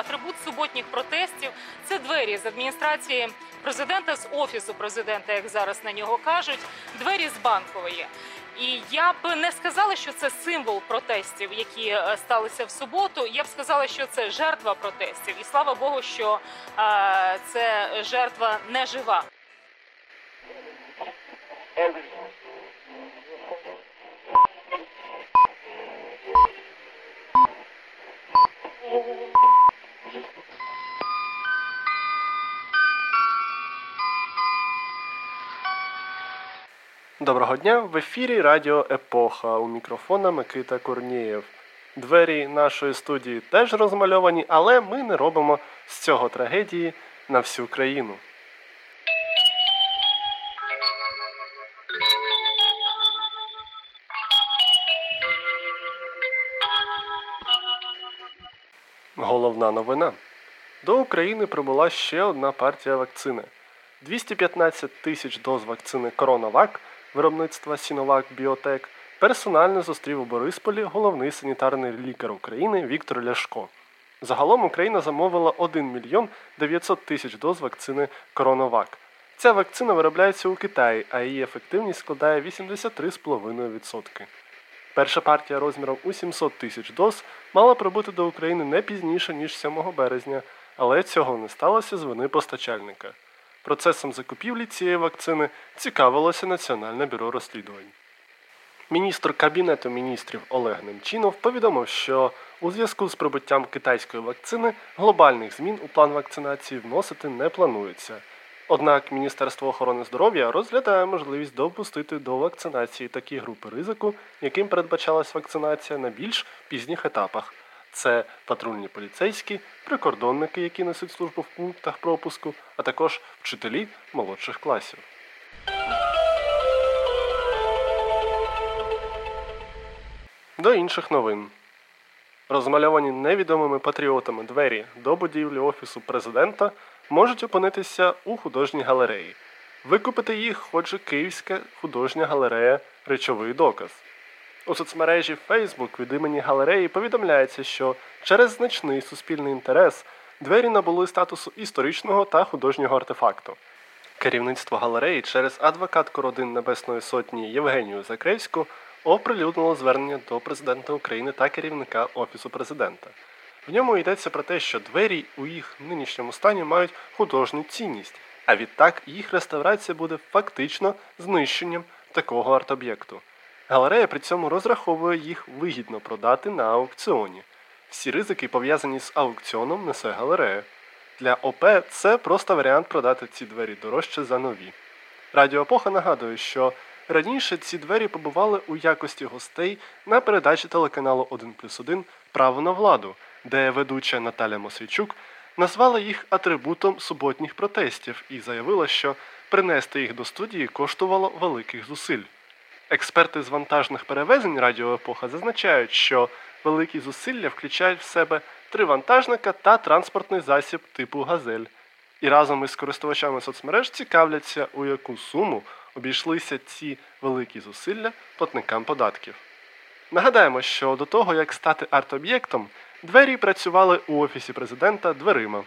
атрибут суботніх протестів це двері з адміністрації президента, з офісу президента, як зараз на нього кажуть, двері з банкової. І я б не сказала, що це символ протестів, які е, сталися в суботу. Я б сказала, що це жертва протестів, і слава Богу, що е, це жертва не жива. Доброго дня! В ефірі Радіо Епоха. У мікрофона Микита Корнієв. Двері нашої студії теж розмальовані, але ми не робимо з цього трагедії на всю країну. Головна новина. До України прибула ще одна партія вакцини. 215 тисяч доз вакцини Коронавак виробництва Сіновак Біотек персонально зустрів у Борисполі головний санітарний лікар України Віктор Ляшко. Загалом Україна замовила 1 мільйон 900 тисяч доз вакцини Коронавак. Ця вакцина виробляється у Китаї, а її ефективність складає 83,5%. Перша партія розміром у 700 тисяч доз мала прибути до України не пізніше, ніж 7 березня, але цього не сталося з вини постачальника. Процесом закупівлі цієї вакцини цікавилося Національне бюро розслідувань. Міністр Кабінету міністрів Олег Немчинов повідомив, що у зв'язку з прибуттям китайської вакцини глобальних змін у план вакцинації вносити не планується. Однак Міністерство охорони здоров'я розглядає можливість допустити до вакцинації такі групи ризику, яким передбачалась вакцинація на більш пізніх етапах. Це патрульні поліцейські, прикордонники, які несуть службу в пунктах пропуску, а також вчителі молодших класів. До інших новин. Розмальовані невідомими патріотами двері до будівлі Офісу президента можуть опинитися у художній галереї. Викупити їх хоче Київська художня галерея Речовий доказ. У соцмережі Facebook від імені галереї повідомляється, що через значний суспільний інтерес двері набули статусу історичного та художнього артефакту. Керівництво галереї через адвокатку родин Небесної Сотні Євгенію Закревську оприлюднило звернення до президента України та керівника Офісу президента. В ньому йдеться про те, що двері у їх нинішньому стані мають художню цінність, а відтак їх реставрація буде фактично знищенням такого арт-об'єкту. Галерея при цьому розраховує їх вигідно продати на аукціоні. Всі ризики, пов'язані з аукціоном, несе галерея. Для ОП це просто варіант продати ці двері дорожче за нові. Радіо Епоха нагадує, що раніше ці двері побували у якості гостей на передачі телеканалу 1 плюс 1 Право на владу, де ведуча Наталя Мосейчук назвала їх атрибутом суботніх протестів і заявила, що принести їх до студії коштувало великих зусиль. Експерти з вантажних перевезень Радіо Епоха зазначають, що великі зусилля включають в себе три вантажника та транспортний засіб типу газель. І разом із користувачами соцмереж цікавляться, у яку суму обійшлися ці великі зусилля платникам податків. Нагадаємо, що до того, як стати арт-об'єктом, двері працювали у Офісі президента дверима.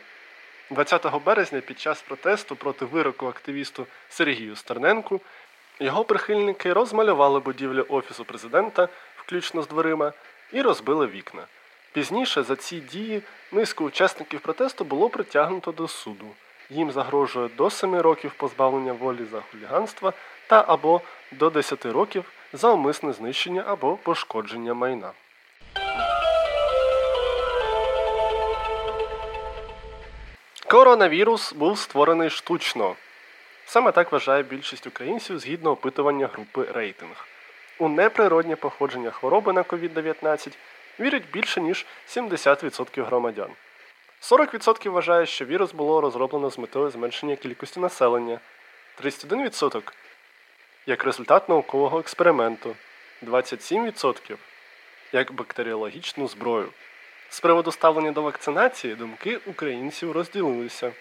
20 березня під час протесту проти вироку активісту Сергію Стерненку його прихильники розмалювали будівлю Офісу президента, включно з дверима, і розбили вікна. Пізніше за ці дії низку учасників протесту було притягнуто до суду. Їм загрожує до 7 років позбавлення волі за хуліганство та або до 10 років за умисне знищення або пошкодження майна. Коронавірус був створений штучно. Саме так вважає більшість українців згідно опитування групи рейтинг. У неприроднє походження хвороби на COVID-19 вірять більше, ніж 70% громадян. 40% вважає, що вірус було розроблено з метою зменшення кількості населення, 31% як результат наукового експерименту, 27% як бактеріологічну зброю. З приводу ставлення до вакцинації думки українців розділилися.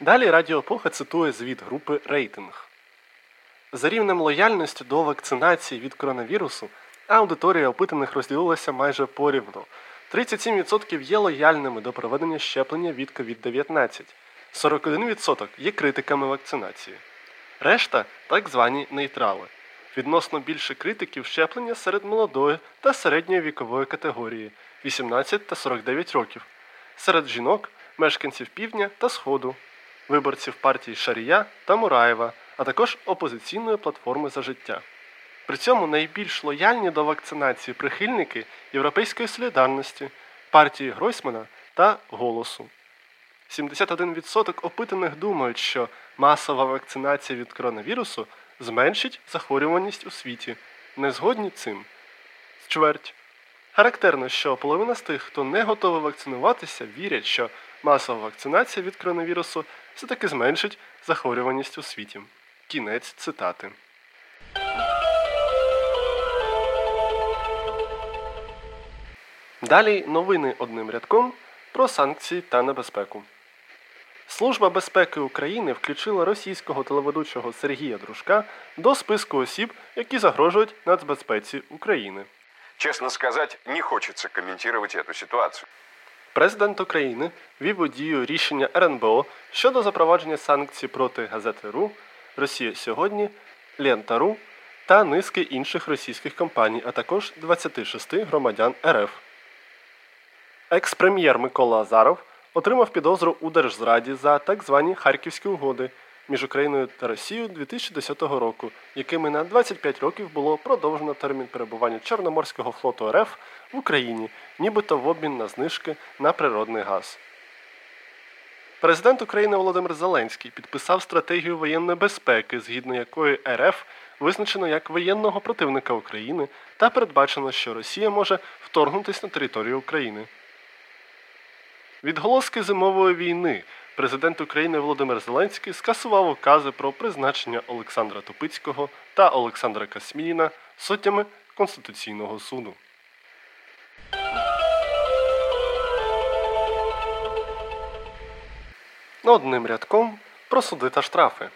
Далі Радіо Епоха цитує звіт групи Рейтинг. За рівнем лояльності до вакцинації від коронавірусу аудиторія опитаних розділилася майже порівну. 37% є лояльними до проведення щеплення від COVID-19, 41% є критиками вакцинації. Решта так звані нейтрали. Відносно більше критиків щеплення серед молодої та середньої вікової категорії 18 та 49 років, серед жінок, мешканців півдня та сходу, виборців партій Шарія та Мураєва, а також опозиційної платформи за життя. При цьому найбільш лояльні до вакцинації прихильники Європейської солідарності, партії Гройсмана та Голосу. 71% опитаних думають, що масова вакцинація від коронавірусу зменшить захворюваність у світі. Не згодні цим. Чверть. Характерно, що половина з тих, хто не готовий вакцинуватися, вірять, що масова вакцинація від коронавірусу все-таки зменшить захворюваність у світі. Кінець цитати. Далі новини одним рядком про санкції та небезпеку. Служба безпеки України включила російського телеведучого Сергія Дружка до списку осіб, які загрожують нацбезпеці України. Честно сказать, не хочется комментировать эту ситуацию. Президент України вів у дію рішення РНБО щодо запровадження санкцій проти газети РУ, Росія сьогодні, Лента.ру та низки інших російських компаній, а також 26 громадян РФ. Екс-прем'єр Микола Азаров отримав підозру у держзраді за так звані Харківські угоди між Україною та Росією 2010 року, якими на 25 років було продовжено термін перебування Чорноморського флоту РФ в Україні, нібито в обмін на знижки на природний газ. Президент України Володимир Зеленський підписав стратегію воєнної безпеки, згідно якої РФ визначено як воєнного противника України та передбачено, що Росія може вторгнутися на територію України. Відголоски зимової війни президент України Володимир Зеленський скасував укази про призначення Олександра Тупицького та Олександра Касмініна суддями Конституційного суду. Одним рядком про суди та штрафи.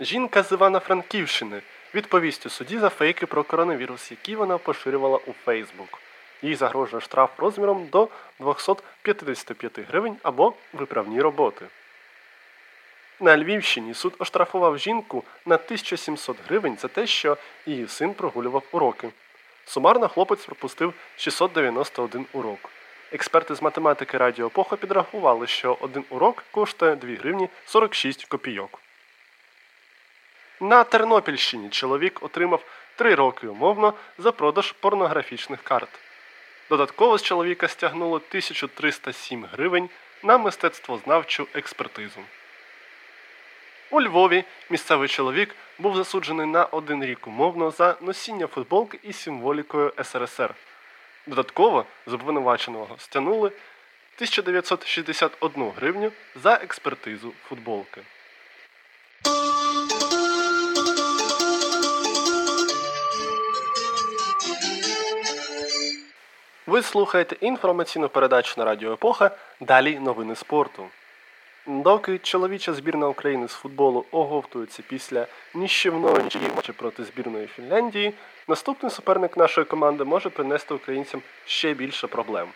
Жінка з Івано-Франківщини відповість у суді за фейки про коронавірус, які вона поширювала у Фейсбук. Їй загрожує штраф розміром до 255 гривень або виправні роботи. На Львівщині суд оштрафував жінку на 1700 гривень за те, що її син прогулював уроки. Сумарно хлопець пропустив 691 урок. Експерти з математики Радіо Епоха підрахували, що один урок коштує 2 гривні 46 копійок. На Тернопільщині чоловік отримав 3 роки умовно за продаж порнографічних карт. Додатково з чоловіка стягнуло 1307 гривень на мистецтвознавчу експертизу. У Львові місцевий чоловік був засуджений на один рік умовно за носіння футболки із символікою СРСР. Додатково з обвинуваченого стягнули 1961 гривню за експертизу футболки. Ви слухаєте інформаційну передачу на Радіо Епоха. Далі новини спорту. Доки чоловіча збірна України з футболу оговтується після ніщівної нічиї матчі проти збірної Фінляндії, наступний суперник нашої команди може принести українцям ще більше проблем.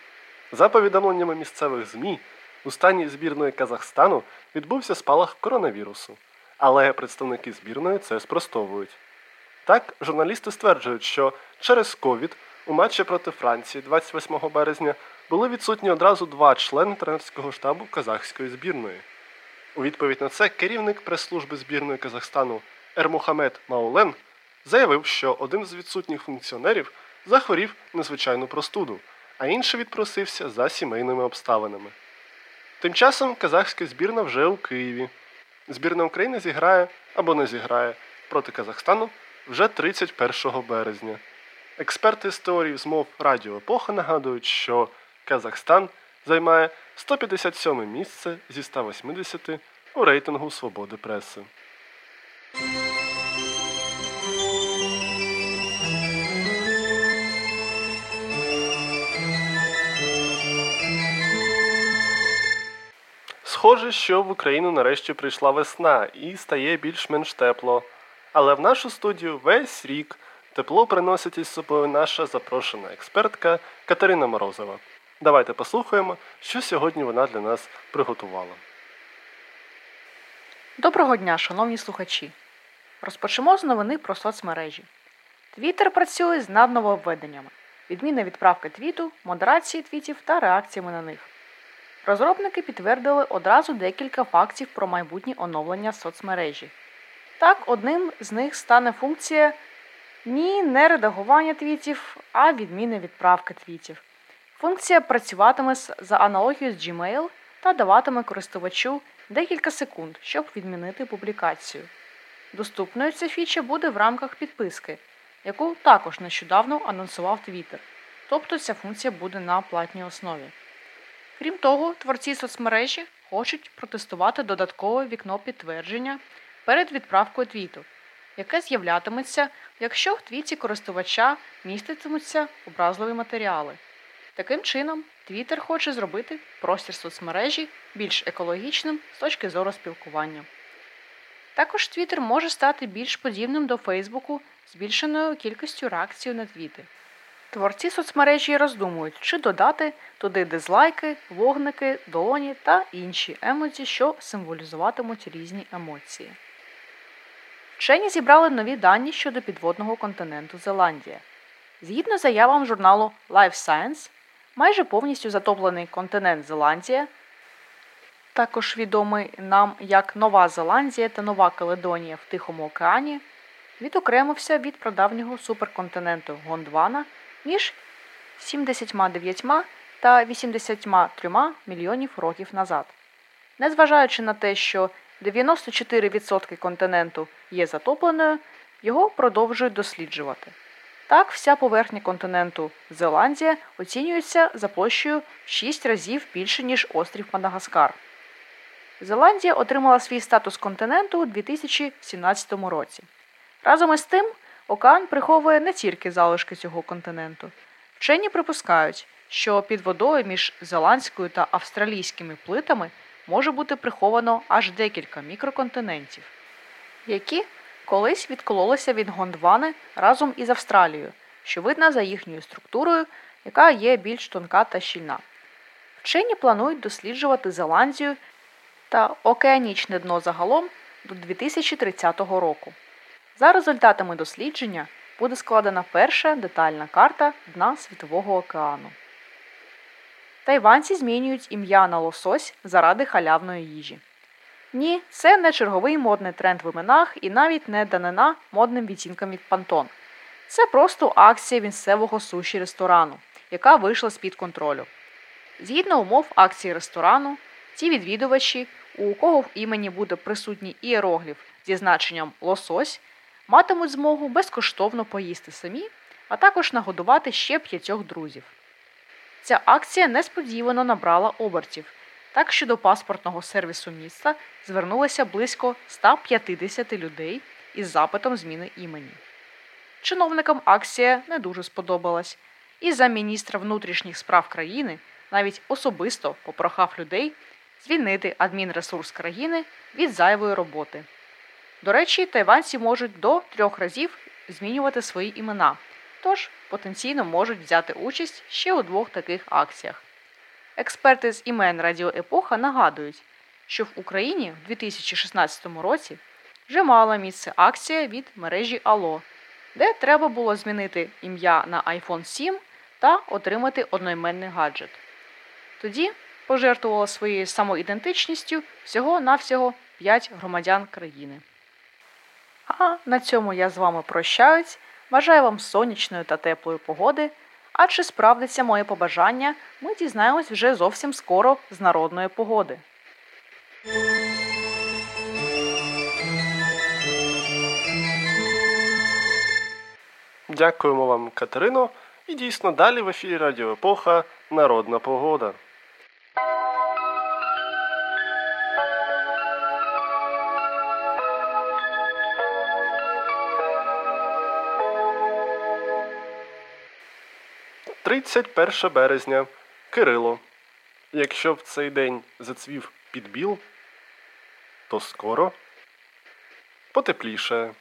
За повідомленнями місцевих ЗМІ, у стані збірної Казахстану відбувся спалах коронавірусу, але представники збірної це спростовують. Так, журналісти стверджують, що через ковід у матчі проти Франції 28 березня були відсутні одразу два члени тренерського штабу казахської збірної. У відповідь на це керівник прес-служби збірної Казахстану Ермухамед Маулен заявив, що один з відсутніх функціонерів захворів незвичайну простуду, а інший відпросився за сімейними обставинами. Тим часом казахська збірна вже у Києві. Збірна України зіграє або не зіграє проти Казахстану вже 31 березня. Експерти з теорії змов Радіо Епоха нагадують, що Казахстан займає 157 місце зі 180 у рейтингу свободи преси. Схоже, що в Україну нарешті прийшла весна і стає більш-менш тепло. Але в нашу студію весь рік тепло приносить із собою наша запрошена експертка Катерина Морозова. Давайте послухаємо, що сьогодні вона для нас приготувала. Доброго дня, шановні слухачі. Розпочнемо з новини про соцмережі. Твіттер працює з наднововведеннями, відмінна відправка твіту, модерації твітів та реакціями на них. Розробники підтвердили одразу декілька фактів про майбутнє оновлення соцмережі. Так, одним з них стане функція ні не редагування твітів, а відмінна відправка твітів. Функція працюватиме за аналогією з Gmail та даватиме користувачу декілька секунд, щоб відмінити публікацію. Доступною ця фіча буде в рамках підписки, яку також нещодавно анонсував Twitter, тобто ця функція буде на платній основі. Крім того, творці соцмережі хочуть протестувати додаткове вікно підтвердження перед відправкою твіту, яке з'являтиметься, якщо в твіті користувача міститимуться образливі матеріали. Таким чином, Twitter хоче зробити простір соцмережі більш екологічним з точки зору спілкування. Також Twitter може стати більш подібним до Фейсбуку збільшеною кількістю реакцій на твіти. Творці соцмережі роздумують, чи додати туди дизлайки, вогники, долоні та інші емоджі, що символізуватимуть різні емоції. Вчені зібрали нові дані щодо підводного континенту Зеландія. Згідно з заявам журналу Life Science, майже повністю затоплений континент Зеландія, також відомий нам як Нова Зеландія та Нова Каледонія в Тихому океані, відокремився від прадавнього суперконтиненту Гондвана між 79 та 83 мільйонів років назад. Незважаючи на те, що 94% континенту є затопленою, його продовжують досліджувати. Так, вся поверхня континенту Зеландія оцінюється за площею в 6 разів більше, ніж острів Мадагаскар. Зеландія отримала свій статус континенту у 2017 році. Разом із тим, океан приховує не тільки залишки цього континенту. Вчені припускають, що під водою між зеландською та австралійськими плитами може бути приховано аж декілька мікроконтинентів, які колись відкололися від Гондвани разом із Австралією, що видно за їхньою структурою, яка є більш тонка та щільна. Вчені планують досліджувати Зеландію та океанічне дно загалом до 2030 року. За результатами дослідження буде складена перша детальна карта дна Світового океану. Тайванці змінюють ім'я на лосось заради халявної їжі. Ні, це не черговий модний тренд в іменах і навіть не данина модним відтінкам від Пантон. Це просто акція місцевого суші ресторану, яка вийшла з-під контролю. Згідно умов акції ресторану, ті відвідувачі, у кого в імені буде присутній іерогліф зі значенням лосось, матимуть змогу безкоштовно поїсти самі, а також нагодувати ще п'ятьох друзів. Ця акція несподівано набрала обертів, так що до паспортного сервісу міста звернулося близько 150 людей із запитом зміни імені. Чиновникам акція не дуже сподобалась, і замміністра внутрішніх справ країни навіть особисто попрохав людей звільнити адмінресурс країни від зайвої роботи. До речі, тайванці можуть до трьох разів змінювати свої імена, тож потенційно можуть взяти участь ще у двох таких акціях. Експерти з імен Радіо Епоха нагадують, що в Україні в 2016 році вже мала місце акція від мережі Ало, де треба було змінити ім'я на iPhone 7 та отримати одноіменний гаджет. Тоді пожертвувало своєю самоідентичністю всього-навсього 5 громадян країни. А на цьому я з вами прощаюсь. Бажаю вам сонячної та теплої погоди. А чи справдиться моє побажання, ми дізнаємось вже зовсім скоро з народної погоди. Дякуємо вам, Катерино. І дійсно далі в ефірі Радіо Епоха Народна погода. Тридцять перше березня. Кирило. Якщо в цей день зацвів підбіл, то скоро потепліше.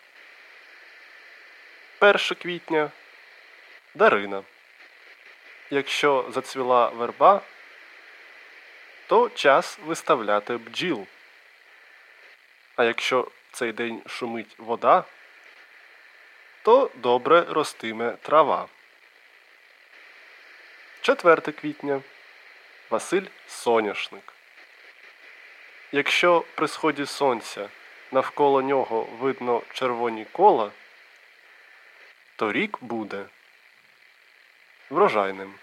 1 квітня Дарина. Якщо зацвіла верба, то час виставляти бджіл. А якщо в цей день шумить вода, то добре ростиме трава. 4 квітня. Василь Соняшник. Якщо при сході сонця навколо нього видно червоні кола, то рік буде врожайним.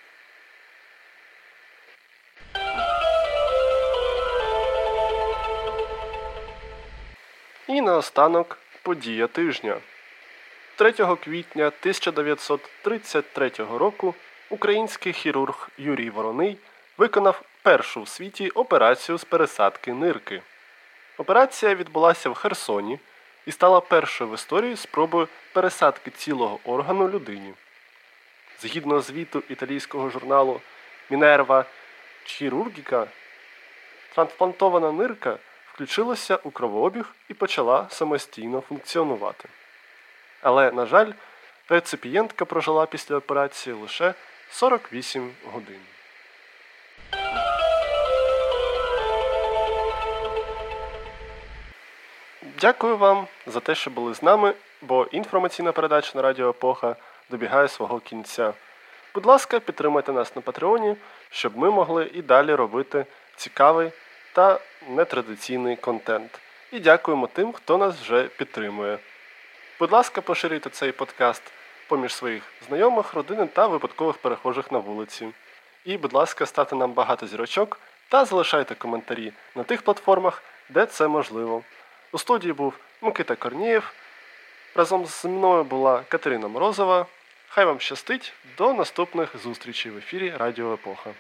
І наостанок подія тижня. 3 квітня 1933 року український хірург Юрій Вороний виконав першу в світі операцію з пересадки нирки. Операція відбулася в Херсоні і стала першою в історії спробою пересадки цілого органу людині. Згідно звіту італійського журналу Мінерва Chirurgica, трансплантована нирка включилася у кровообіг і почала самостійно функціонувати. Але, на жаль, реципієнтка прожила після операції лише 48 годин. Дякую вам за те, що були з нами, бо інформаційна передача на Радіо Епоха добігає свого кінця. Будь ласка, підтримайте нас на Патреоні, щоб ми могли і далі робити цікавий та нетрадиційний контент. І дякуємо тим, хто нас вже підтримує. Будь ласка, поширюйте цей подкаст поміж своїх знайомих, родини та випадкових перехожих на вулиці. І, будь ласка, ставте нам багато зірочок та залишайте коментарі на тих платформах, де це можливо. У студії був Микита Корнієв. Разом зі мною була Катерина Морозова. Хай вам щастить до наступних зустрічей в ефірі Радіо Епоха.